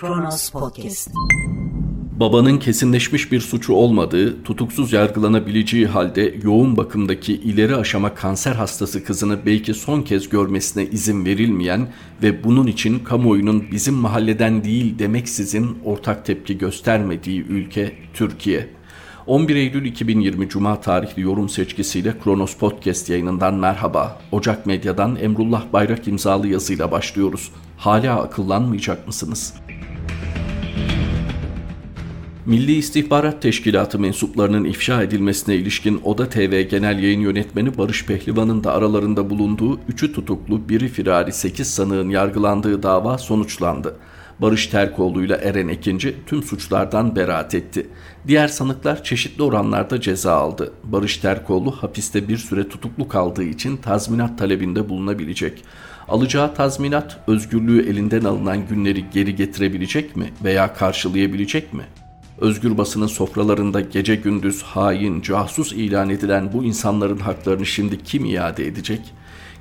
Kronos Podcast. Babanın kesinleşmiş bir suçu olmadığı, tutuksuz yargılanabileceği halde yoğun bakımdaki ileri aşama kanser hastası kızını belki son kez görmesine izin verilmeyen ve bunun için kamuoyunun bizim mahalleden değil demeksizin ortak tepki göstermediği ülke Türkiye. 11 Eylül 2020 Cuma tarihli yorum seçkisiyle Kronos Podcast yayınından merhaba. Ocak Medya'dan Emrullah Bayrak imzalı yazıyla başlıyoruz. Hala akıllanmayacak mısınız? Milli İstihbarat Teşkilatı mensuplarının ifşa edilmesine ilişkin Oda TV Genel Yayın Yönetmeni Barış Pehlivan'ın da aralarında bulunduğu üçü tutuklu, biri firari 8 sanığın yargılandığı dava sonuçlandı. Barış Terkoğlu ile Eren Ekinci tüm suçlardan beraat etti. Diğer sanıklar çeşitli oranlarda ceza aldı. Barış Terkoğlu hapiste bir süre tutuklu kaldığı için tazminat talebinde bulunabilecek. Alacağı tazminat özgürlüğü elinden alınan günleri geri getirebilecek mi veya karşılayabilecek mi? Özgür basının sofralarında gece gündüz hain, casus ilan edilen bu insanların haklarını şimdi kim iade edecek?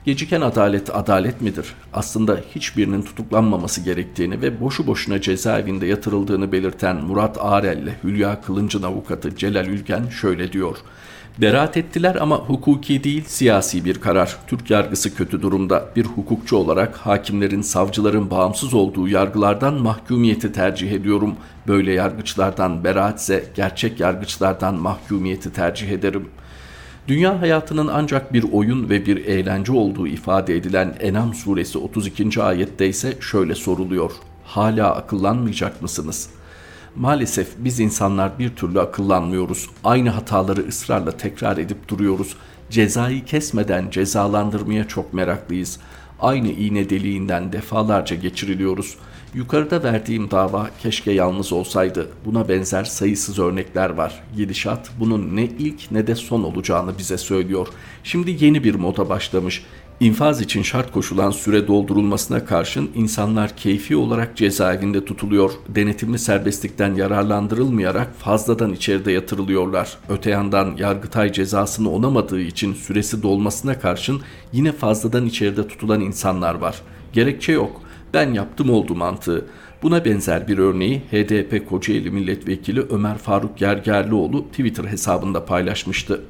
Geciken adalet adalet midir? Aslında hiçbirinin tutuklanmaması gerektiğini ve boşu boşuna cezaevinde yatırıldığını belirten Murat Arel ile Hülya Kılınç'ın avukatı Celal Ülgen şöyle diyor. Beraat ettiler ama hukuki değil siyasi bir karar. Türk yargısı kötü durumda. Bir hukukçu olarak hakimlerin, savcıların bağımsız olduğu yargılardan mahkumiyeti tercih ediyorum. Böyle yargıçlardan beraatse gerçek yargıçlardan mahkumiyeti tercih ederim.'' Dünya hayatının ancak bir oyun ve bir eğlence olduğu ifade edilen Enam suresi 32. ayette ise şöyle soruluyor. Hala akıllanmayacak mısınız? Maalesef biz insanlar bir türlü akıllanmıyoruz. Aynı hataları ısrarla tekrar edip duruyoruz. Cezayı kesmeden cezalandırmaya çok meraklıyız. Aynı iğne deliğinden defalarca geçiriliyoruz. Yukarıda verdiğim dava keşke yalnız olsaydı. Buna benzer sayısız örnekler var. Gidişat bunun ne ilk ne de son olacağını bize söylüyor. Şimdi yeni bir moda başlamış. İnfaz için şart koşulan süre doldurulmasına karşın insanlar keyfi olarak cezaevinde tutuluyor. Denetimli serbestlikten yararlandırılmayarak fazladan içeride yatırılıyorlar. Öte yandan Yargıtay cezasını onamadığı için süresi dolmasına karşın yine fazladan içeride tutulan insanlar var. Gerekçe yok ben yaptım oldu mantığı. Buna benzer bir örneği HDP Kocaeli Milletvekili Ömer Faruk Gergerlioğlu Twitter hesabında paylaşmıştı.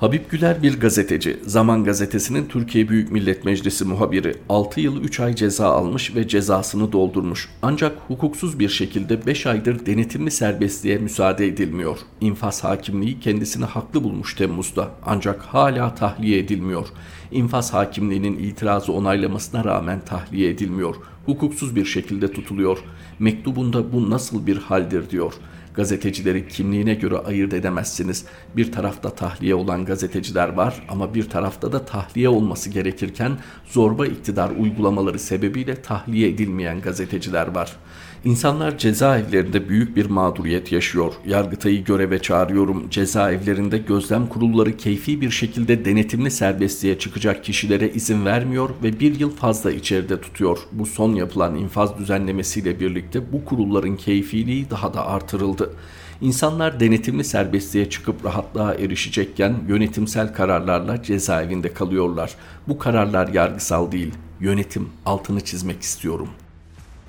Habib Güler bir gazeteci, Zaman Gazetesi'nin Türkiye Büyük Millet Meclisi muhabiri. 6 yıl 3 ay ceza almış ve cezasını doldurmuş. Ancak hukuksuz bir şekilde 5 aydır denetimli serbestliğe müsaade edilmiyor. İnfaz hakimliği kendisini haklı bulmuş Temmuz'da ancak hala tahliye edilmiyor. İnfaz hakimliğinin itirazı onaylamasına rağmen tahliye edilmiyor. Hukuksuz bir şekilde tutuluyor. Mektubunda bu nasıl bir haldir diyor.'' Gazetecileri kimliğine göre ayırt edemezsiniz. Bir tarafta tahliye olan gazeteciler var ama bir tarafta da tahliye olması gerekirken zorba iktidar uygulamaları sebebiyle tahliye edilmeyen gazeteciler var. İnsanlar cezaevlerinde büyük bir mağduriyet yaşıyor. Yargıtay'ı göreve çağırıyorum. Cezaevlerinde gözlem kurulları keyfi bir şekilde denetimli serbestliğe çıkacak kişilere izin vermiyor ve bir yıl fazla içeride tutuyor. Bu son yapılan infaz düzenlemesiyle birlikte bu kurulların keyfiliği daha da artırıldı. İnsanlar denetimli serbestliğe çıkıp rahatlığa erişecekken yönetimsel kararlarla cezaevinde kalıyorlar. Bu kararlar yargısal değil. Yönetim altını çizmek istiyorum.''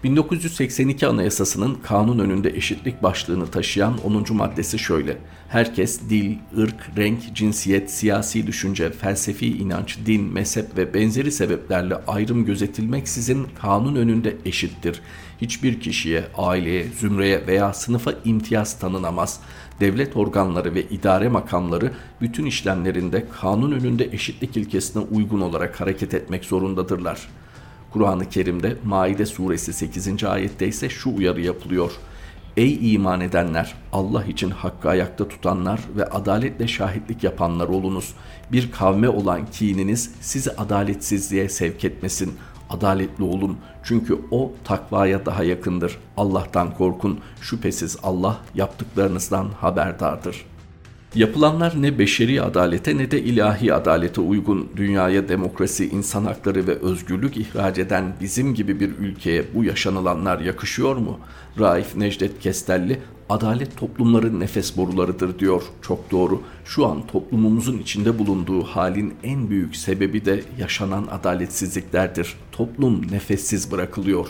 1982 Anayasası'nın kanun önünde eşitlik başlığını taşıyan 10. maddesi şöyle. Herkes dil, ırk, renk, cinsiyet, siyasi düşünce, felsefi inanç, din, mezhep ve benzeri sebeplerle ayrım gözetilmeksizin kanun önünde eşittir. Hiçbir kişiye, aileye, zümreye veya sınıfa imtiyaz tanınamaz. Devlet organları ve idare makamları bütün işlemlerinde kanun önünde eşitlik ilkesine uygun olarak hareket etmek zorundadırlar.'' Kur'an-ı Kerim'de Maide suresi 8. ayette ise şu uyarı yapılıyor. Ey iman edenler! Allah için hakkı ayakta tutanlar ve adaletle şahitlik yapanlar olunuz. Bir kavme olan kininiz sizi adaletsizliğe sevk etmesin. Adaletli olun çünkü o takvaya daha yakındır. Allah'tan korkun. Şüphesiz Allah yaptıklarınızdan haberdardır.'' Yapılanlar ne beşeri adalete ne de ilahi adalete uygun dünyaya demokrasi, insan hakları ve özgürlük ihraç eden bizim gibi bir ülkeye bu yaşanılanlar yakışıyor mu? Raif Necdet Kestelli adalet toplumların nefes borularıdır diyor. Çok doğru. Şu an toplumumuzun içinde bulunduğu halin en büyük sebebi de yaşanan adaletsizliklerdir. Toplum nefessiz bırakılıyor.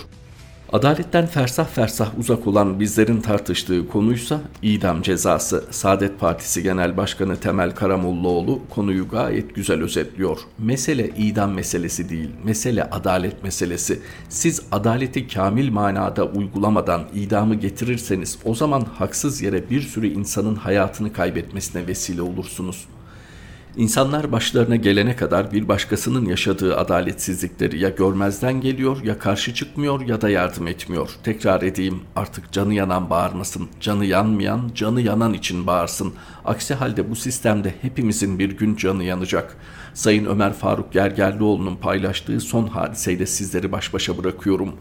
Adaletten fersah fersah uzak olan bizlerin tartıştığı konuysa idam cezası. Saadet Partisi Genel Başkanı Temel Karamollaoğlu konuyu gayet güzel özetliyor. Mesele idam meselesi değil, mesele adalet meselesi. Siz adaleti kamil manada uygulamadan idamı getirirseniz o zaman haksız yere bir sürü insanın hayatını kaybetmesine vesile olursunuz.'' İnsanlar başlarına gelene kadar bir başkasının yaşadığı adaletsizlikleri ya görmezden geliyor ya karşı çıkmıyor ya da yardım etmiyor. Tekrar edeyim artık canı yanan bağırmasın, canı yanmayan canı yanan için bağırsın. Aksi halde bu sistemde hepimizin bir gün canı yanacak. Sayın Ömer Faruk Gergerlioğlu'nun paylaştığı son hadiseyle sizleri baş başa bırakıyorum.''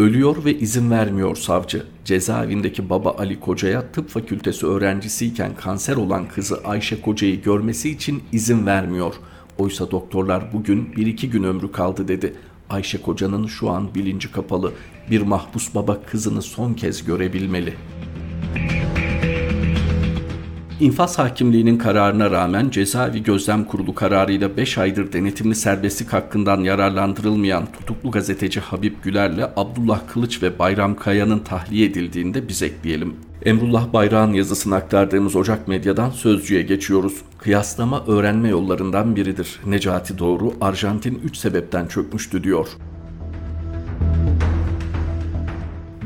Ölüyor ve izin vermiyor savcı. Cezaevindeki baba Ali Koca'ya tıp fakültesi öğrencisiyken kanser olan kızı Ayşe Koca'yı görmesi için izin vermiyor. Oysa doktorlar bugün bir iki gün ömrü kaldı dedi. Ayşe Koca'nın şu an bilinci kapalı. Bir mahpus baba kızını son kez görebilmeli.'' İnfaz hakimliğinin kararına rağmen cezaevi gözlem kurulu kararıyla 5 aydır denetimli serbestlik hakkından yararlandırılmayan tutuklu gazeteci Habib Güler'le Abdullah Kılıç ve Bayram Kaya'nın tahliye edildiğinde biz ekleyelim. Emrullah Bayrağ'ın yazısını aktardığımız Ocak Medya'dan Sözcü'ye geçiyoruz. Kıyaslama öğrenme yollarından biridir. Necati Doğru, Arjantin 3 sebepten çökmüştü diyor.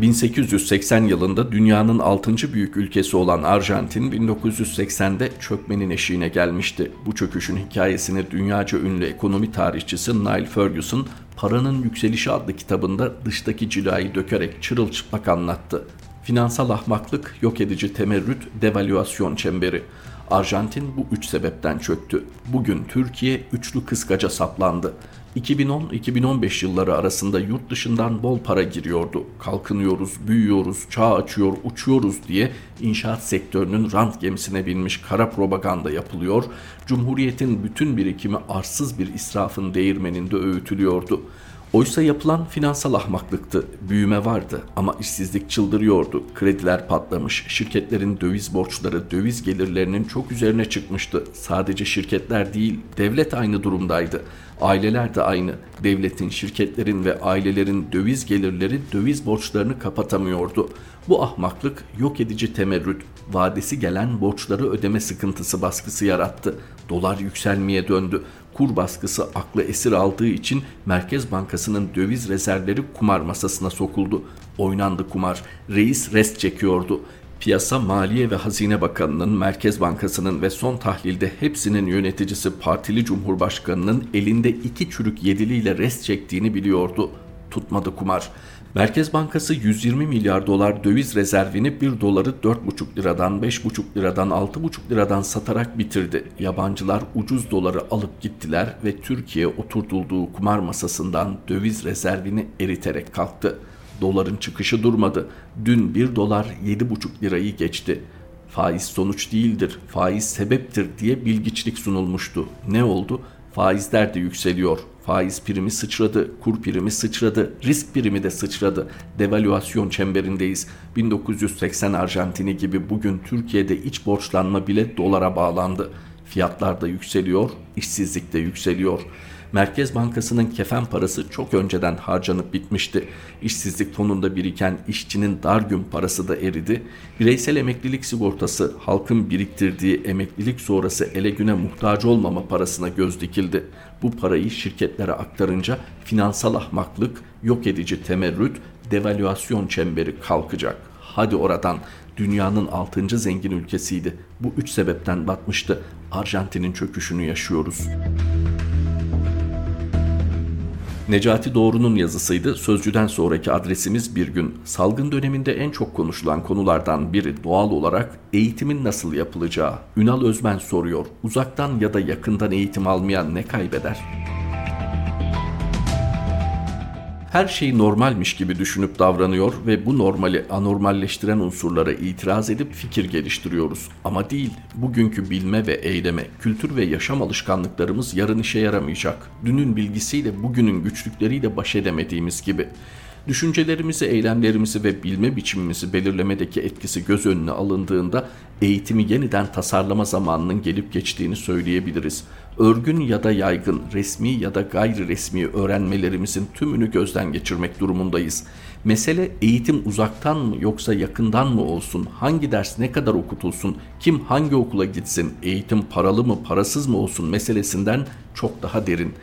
1880 yılında dünyanın 6. büyük ülkesi olan Arjantin 1980'de çökmenin eşiğine gelmişti. Bu çöküşün hikayesini dünyaca ünlü ekonomi tarihçisi Niall Ferguson Paranın Yükselişi adlı kitabında dıştaki cilayı dökerek çırılçıplak anlattı. Finansal ahmaklık, yok edici temerrüt, devalüasyon çemberi. Arjantin bu üç sebepten çöktü. Bugün Türkiye üçlü kıskaca saplandı. 2010-2015 yılları arasında yurt dışından bol para giriyordu. Kalkınıyoruz, büyüyoruz, çağ açıyor, uçuyoruz diye inşaat sektörünün rant gemisine binmiş kara propaganda yapılıyor. Cumhuriyetin bütün birikimi arsız bir israfın değirmeninde öğütülüyordu. Oysa yapılan finansal ahmaklıktı. Büyüme vardı ama işsizlik çıldırıyordu. Krediler patlamış. Şirketlerin döviz borçları, döviz gelirlerinin çok üzerine çıkmıştı. Sadece şirketler değil, devlet aynı durumdaydı. Aileler de aynı. Devletin, şirketlerin ve ailelerin döviz gelirleri döviz borçlarını kapatamıyordu. Bu ahmaklık yok edici temerrüt, vadesi gelen borçları ödeme sıkıntısı baskısı yarattı. Dolar yükselmeye döndü. Kur baskısı aklı esir aldığı için Merkez Bankası'nın döviz rezervleri kumar masasına sokuldu. Oynandı kumar. Reis rest çekiyordu. Piyasa, Maliye ve Hazine Bakanı'nın, Merkez Bankası'nın ve son tahlilde hepsinin yöneticisi Partili Cumhurbaşkanı'nın elinde iki çürük yediliyle rest çektiğini biliyordu. Tutmadı kumar. Merkez Bankası 120 milyar dolar döviz rezervini 1 doları 4,5 liradan 5,5 liradan 6,5 liradan satarak bitirdi. Yabancılar ucuz doları alıp gittiler ve Türkiye oturtulduğu kumar masasından döviz rezervini eriterek kalktı. Doların çıkışı durmadı. Dün 1 dolar 7,5 lirayı geçti. Faiz sonuç değildir, faiz sebeptir diye bilgiçlik sunulmuştu. Ne oldu? Faizler de yükseliyor. Faiz primi sıçradı, kur primi sıçradı, risk primi de sıçradı. Devalüasyon çemberindeyiz. 1980 Arjantini gibi bugün Türkiye'de iç borçlanma bile dolara bağlandı. Fiyatlar da yükseliyor, işsizlik de yükseliyor. Merkez Bankası'nın kefen parası çok önceden harcanıp bitmişti. İşsizlik fonunda biriken işçinin dar gün parası da eridi. Bireysel emeklilik sigortası halkın biriktirdiği emeklilik sonrası ele güne muhtaç olmama parasına göz dikildi. Bu parayı şirketlere aktarınca finansal ahmaklık, yok edici temerrüt, devalüasyon çemberi kalkacak. Hadi oradan dünyanın 6. zengin ülkesiydi. Bu üç sebepten batmıştı. Arjantin'in çöküşünü yaşıyoruz. Necati Doğru'nun yazısıydı. Sözcüden sonraki adresimiz bir gün. Salgın döneminde en çok konuşulan konulardan biri doğal olarak eğitimin nasıl yapılacağı. Ünal Özmen soruyor. Uzaktan ya da yakından eğitim almayan ne kaybeder? Her şey normalmiş gibi düşünüp davranıyor ve bu normali anormalleştiren unsurlara itiraz edip fikir geliştiriyoruz. Ama değil, bugünkü bilme ve eyleme, kültür ve yaşam alışkanlıklarımız yarın işe yaramayacak. Dünün bilgisiyle bugünün güçlükleriyle baş edemediğimiz gibi. Düşüncelerimizi, eylemlerimizi ve bilme biçimimizi belirlemedeki etkisi göz önüne alındığında eğitimi yeniden tasarlama zamanının gelip geçtiğini söyleyebiliriz. Örgün ya da yaygın, resmi ya da gayri resmi öğrenmelerimizin tümünü gözden geçirmek durumundayız. Mesele eğitim uzaktan mı yoksa yakından mı olsun, hangi ders ne kadar okutulsun, kim hangi okula gitsin, eğitim paralı mı parasız mı olsun meselesinden çok daha derin.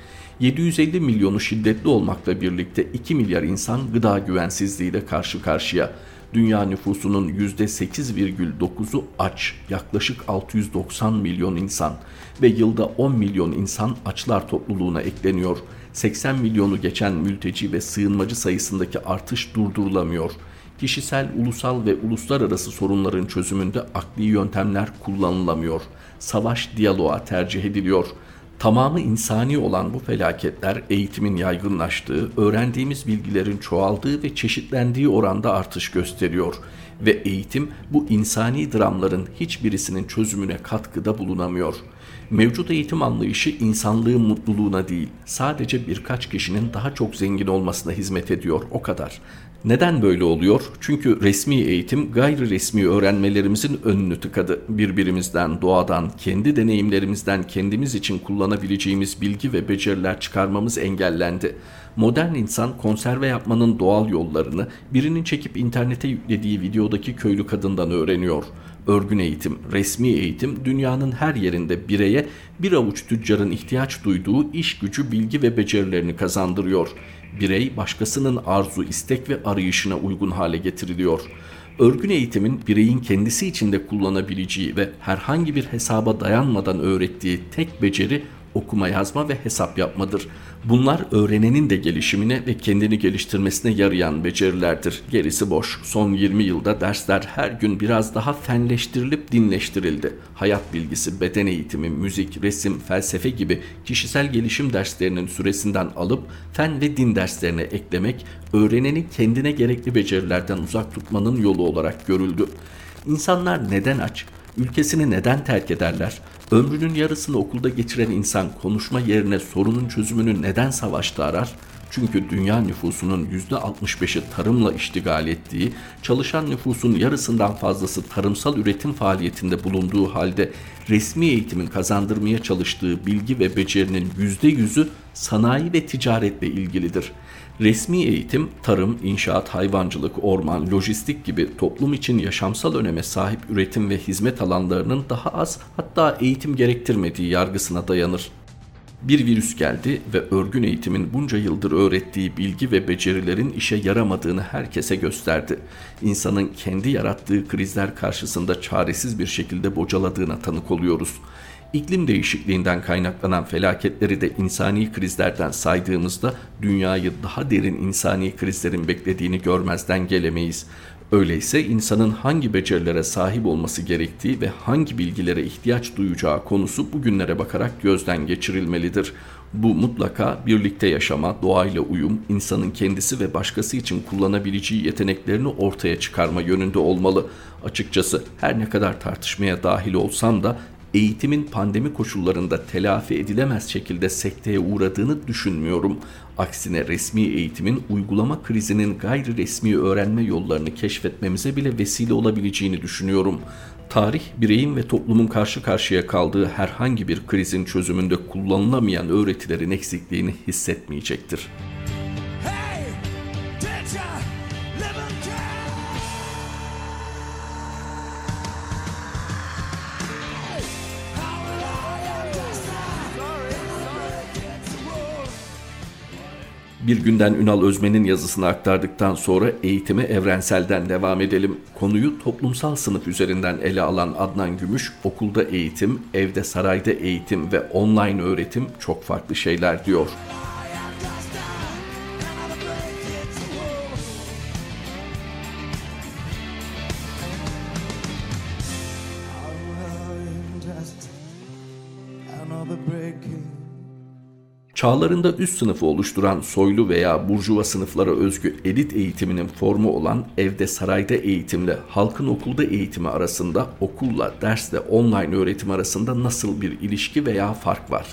750 milyonu şiddetli olmakla birlikte 2 milyar insan gıda güvensizliğiyle karşı karşıya. Dünya nüfusunun %8,9'u aç, yaklaşık 690 milyon insan ve yılda 10 milyon insan açlar topluluğuna ekleniyor. 80 milyonu geçen mülteci ve sığınmacı sayısındaki artış durdurulamıyor. Kişisel, ulusal ve uluslararası sorunların çözümünde akli yöntemler kullanılamıyor. Savaş diyaloğa tercih ediliyor.'' Tamamı insani olan bu felaketler eğitimin yaygınlaştığı, öğrendiğimiz bilgilerin çoğaldığı ve çeşitlendiği oranda artış gösteriyor ve eğitim bu insani dramların hiçbirisinin çözümüne katkıda bulunamıyor. Mevcut eğitim anlayışı insanlığın mutluluğuna değil, sadece birkaç kişinin daha çok zengin olmasına hizmet ediyor o kadar. Neden böyle oluyor? Çünkü resmi eğitim gayri resmi öğrenmelerimizin önünü tıkadı. Birbirimizden, doğadan, kendi deneyimlerimizden kendimiz için kullanabileceğimiz bilgi ve beceriler çıkarmamız engellendi. Modern insan konserve yapmanın doğal yollarını birinin çekip internete yüklediği videodaki köylü kadından öğreniyor. Örgün eğitim, resmi eğitim dünyanın her yerinde bireye bir avuç tüccarın ihtiyaç duyduğu iş gücü, bilgi ve becerilerini kazandırıyor. Birey başkasının arzu, istek ve arayışına uygun hale getiriliyor. Örgün eğitimin bireyin kendisi içinde kullanabileceği ve herhangi bir hesaba dayanmadan öğrettiği tek beceri okuma yazma ve hesap yapmadır. Bunlar öğrenenin de gelişimine ve kendini geliştirmesine yarayan becerilerdir. Gerisi boş. Son 20 yılda dersler her gün biraz daha fenleştirilip dinleştirildi. Hayat bilgisi, beden eğitimi, müzik, resim, felsefe gibi kişisel gelişim derslerinin süresinden alıp fen ve din derslerine eklemek, öğreneni kendine gerekli becerilerden uzak tutmanın yolu olarak görüldü. İnsanlar neden aç? Ülkesini neden terk ederler? Ömrünün yarısını okulda geçiren insan konuşma yerine sorunun çözümünü neden savaşta arar? Çünkü dünya nüfusunun %65'i tarımla iştigal ettiği, çalışan nüfusun yarısından fazlası tarımsal üretim faaliyetinde bulunduğu halde resmi eğitimin kazandırmaya çalıştığı bilgi ve becerinin %100'ü sanayi ve ticaretle ilgilidir. Resmi eğitim, tarım, inşaat, hayvancılık, orman, lojistik gibi toplum için yaşamsal öneme sahip üretim ve hizmet alanlarının daha az hatta eğitim gerektirmediği yargısına dayanır. Bir virüs geldi ve örgün eğitimin bunca yıldır öğrettiği bilgi ve becerilerin işe yaramadığını herkese gösterdi. İnsanın kendi yarattığı krizler karşısında çaresiz bir şekilde bocaladığına tanık oluyoruz. İklim değişikliğinden kaynaklanan felaketleri de insani krizlerden saydığımızda dünyayı daha derin insani krizlerin beklediğini görmezden gelemeyiz. Öyleyse insanın hangi becerilere sahip olması gerektiği ve hangi bilgilere ihtiyaç duyacağı konusu bugünlere bakarak gözden geçirilmelidir. Bu mutlaka birlikte yaşama, doğayla uyum, insanın kendisi ve başkası için kullanabileceği yeteneklerini ortaya çıkarma yönünde olmalı. Açıkçası her ne kadar tartışmaya dahil olsam da eğitimin pandemi koşullarında telafi edilemez şekilde sekteye uğradığını düşünmüyorum. Aksine resmi eğitimin uygulama krizinin gayri resmi öğrenme yollarını keşfetmemize bile vesile olabileceğini düşünüyorum. Tarih, bireyin ve toplumun karşı karşıya kaldığı herhangi bir krizin çözümünde kullanılamayan öğretilerin eksikliğini hissetmeyecektir. Bir günden Ünal Özmen'in yazısını aktardıktan sonra eğitime evrenselden devam edelim. Konuyu toplumsal sınıf üzerinden ele alan Adnan Gümüş, okulda eğitim, evde sarayda eğitim ve online öğretim çok farklı şeyler diyor. breaking Çağlarında üst sınıfı oluşturan soylu veya burjuva sınıflara özgü elit eğitiminin formu olan evde sarayda eğitimle halkın okulda eğitimi arasında okulla, dersle online öğretim arasında nasıl bir ilişki veya fark var?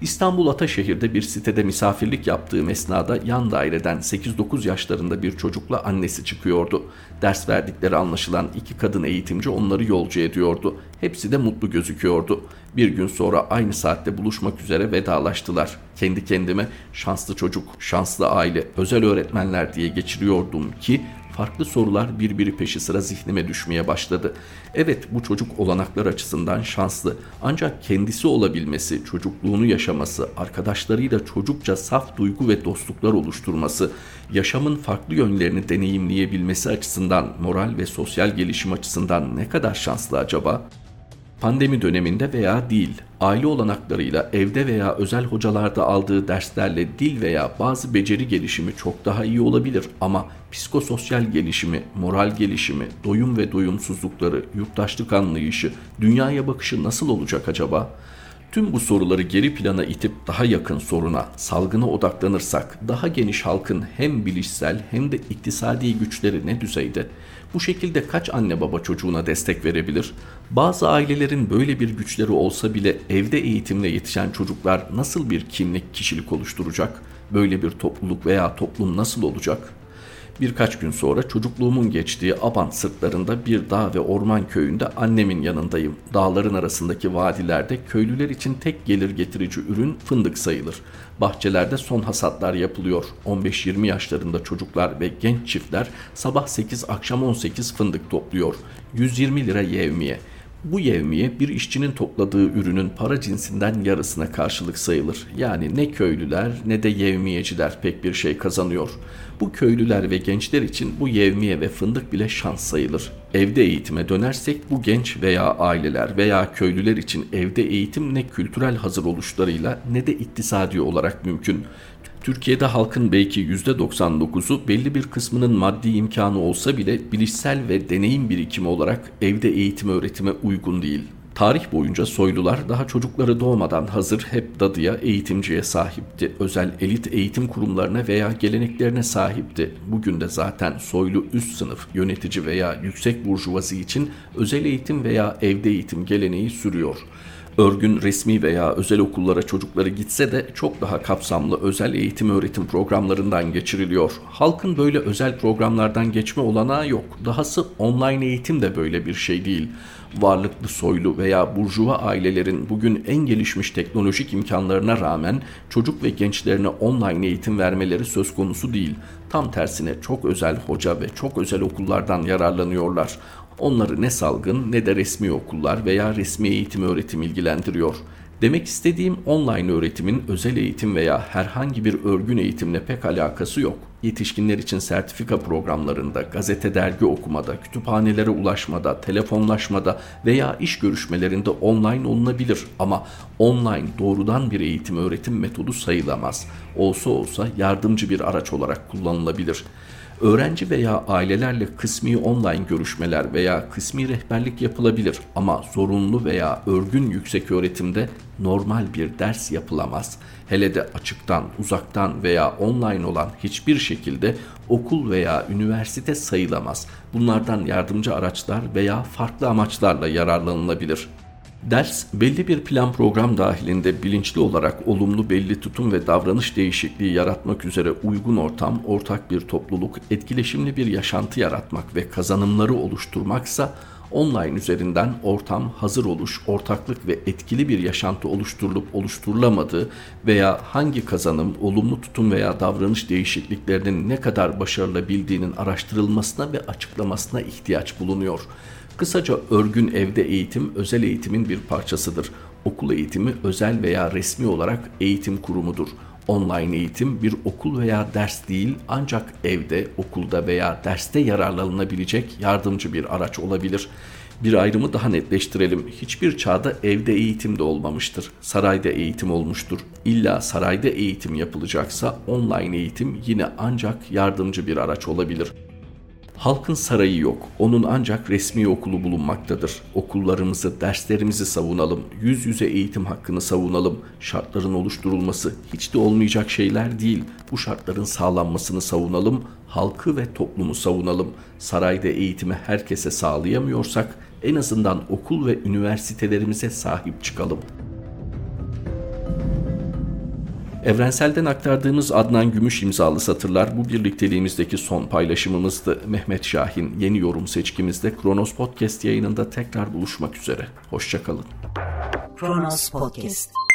İstanbul Ataşehir'de bir sitede misafirlik yaptığı esnada yan daireden 8-9 yaşlarında bir çocukla annesi çıkıyordu. Ders verdikleri anlaşılan iki kadın eğitimci onları yolcu ediyordu. Hepsi de mutlu gözüküyordu. Bir gün sonra aynı saatte buluşmak üzere vedalaştılar. Kendi kendime şanslı çocuk, şanslı aile, özel öğretmenler diye geçiriyordum ki farklı sorular birbiri peşi sıra zihnime düşmeye başladı. Evet bu çocuk olanaklar açısından şanslı ancak kendisi olabilmesi, çocukluğunu yaşaması, arkadaşlarıyla çocukça saf duygu ve dostluklar oluşturması, yaşamın farklı yönlerini deneyimleyebilmesi açısından moral ve sosyal gelişim açısından ne kadar şanslı acaba? Pandemi döneminde veya değil, aile olanaklarıyla evde veya özel hocalarda aldığı derslerle dil veya bazı beceri gelişimi çok daha iyi olabilir ama psikososyal gelişimi, moral gelişimi, doyum ve doyumsuzlukları, yurttaşlık anlayışı, dünyaya bakışı nasıl olacak acaba? Tüm bu soruları geri plana itip daha yakın soruna, salgına odaklanırsak daha geniş halkın hem bilişsel hem de iktisadi güçleri ne düzeyde? Bu şekilde kaç anne baba çocuğuna destek verebilir? Bazı ailelerin böyle bir güçleri olsa bile evde eğitimle yetişen çocuklar nasıl bir kimlik, kişilik oluşturacak? Böyle bir topluluk veya toplum nasıl olacak? Birkaç gün sonra çocukluğumun geçtiği Abant sırtlarında bir dağ ve orman köyünde annemin yanındayım. Dağların arasındaki vadilerde köylüler için tek gelir getirici ürün fındık sayılır. Bahçelerde son hasatlar yapılıyor. 15-20 yaşlarında çocuklar ve genç çiftler sabah 8 akşam 18 fındık topluyor. 120 lira yevmiye. Bu yevmiye bir işçinin topladığı ürünün para cinsinden yarısına karşılık sayılır. Yani ne köylüler ne de yevmiyeciler pek bir şey kazanıyor. Bu köylüler ve gençler için bu yevmiye ve fındık bile şans sayılır. Evde eğitime dönersek bu genç veya aileler veya köylüler için evde eğitim ne kültürel hazır oluşlarıyla ne de iktisadi olarak mümkün. Türkiye'de halkın belki %99'u belli bir kısmının maddi imkanı olsa bile bilişsel ve deneyim birikimi olarak evde eğitim öğretime uygun değil. Tarih boyunca soylular daha çocukları doğmadan hazır hep dadıya, eğitimciye sahipti. Özel elit eğitim kurumlarına veya geleneklerine sahipti. Bugün de zaten soylu üst sınıf, yönetici veya yüksek burjuvazi için özel eğitim veya evde eğitim geleneği sürüyor örgün resmi veya özel okullara çocukları gitse de çok daha kapsamlı özel eğitim öğretim programlarından geçiriliyor. Halkın böyle özel programlardan geçme olanağı yok. Dahası online eğitim de böyle bir şey değil. Varlıklı soylu veya burjuva ailelerin bugün en gelişmiş teknolojik imkanlarına rağmen çocuk ve gençlerine online eğitim vermeleri söz konusu değil. Tam tersine çok özel hoca ve çok özel okullardan yararlanıyorlar. Onları ne salgın ne de resmi okullar veya resmi eğitim öğretim ilgilendiriyor. Demek istediğim online öğretimin özel eğitim veya herhangi bir örgün eğitimle pek alakası yok. Yetişkinler için sertifika programlarında, gazete dergi okumada, kütüphanelere ulaşmada, telefonlaşmada veya iş görüşmelerinde online olunabilir ama online doğrudan bir eğitim öğretim metodu sayılamaz. Olsa olsa yardımcı bir araç olarak kullanılabilir. Öğrenci veya ailelerle kısmi online görüşmeler veya kısmi rehberlik yapılabilir ama zorunlu veya örgün yüksek öğretimde normal bir ders yapılamaz. Hele de açıktan, uzaktan veya online olan hiçbir şekilde okul veya üniversite sayılamaz. Bunlardan yardımcı araçlar veya farklı amaçlarla yararlanılabilir. Ders belli bir plan program dahilinde bilinçli olarak olumlu belli tutum ve davranış değişikliği yaratmak üzere uygun ortam, ortak bir topluluk, etkileşimli bir yaşantı yaratmak ve kazanımları oluşturmaksa online üzerinden ortam, hazır oluş, ortaklık ve etkili bir yaşantı oluşturulup oluşturulamadığı veya hangi kazanım, olumlu tutum veya davranış değişikliklerinin ne kadar başarılı bildiğinin araştırılmasına ve açıklamasına ihtiyaç bulunuyor. Kısaca örgün evde eğitim özel eğitimin bir parçasıdır. Okul eğitimi özel veya resmi olarak eğitim kurumudur. Online eğitim bir okul veya ders değil ancak evde, okulda veya derste yararlanılabilecek yardımcı bir araç olabilir. Bir ayrımı daha netleştirelim. Hiçbir çağda evde eğitim de olmamıştır. Sarayda eğitim olmuştur. İlla sarayda eğitim yapılacaksa online eğitim yine ancak yardımcı bir araç olabilir. Halkın sarayı yok. Onun ancak resmi okulu bulunmaktadır. Okullarımızı, derslerimizi savunalım. Yüz yüze eğitim hakkını savunalım. Şartların oluşturulması hiç de olmayacak şeyler değil. Bu şartların sağlanmasını savunalım. Halkı ve toplumu savunalım. Sarayda eğitimi herkese sağlayamıyorsak en azından okul ve üniversitelerimize sahip çıkalım.'' Evrensel'den aktardığımız Adnan Gümüş imzalı satırlar bu birlikteliğimizdeki son paylaşımımızdı. Mehmet Şahin yeni yorum seçkimizde Kronos Podcast yayınında tekrar buluşmak üzere. Hoşçakalın. Kronos Podcast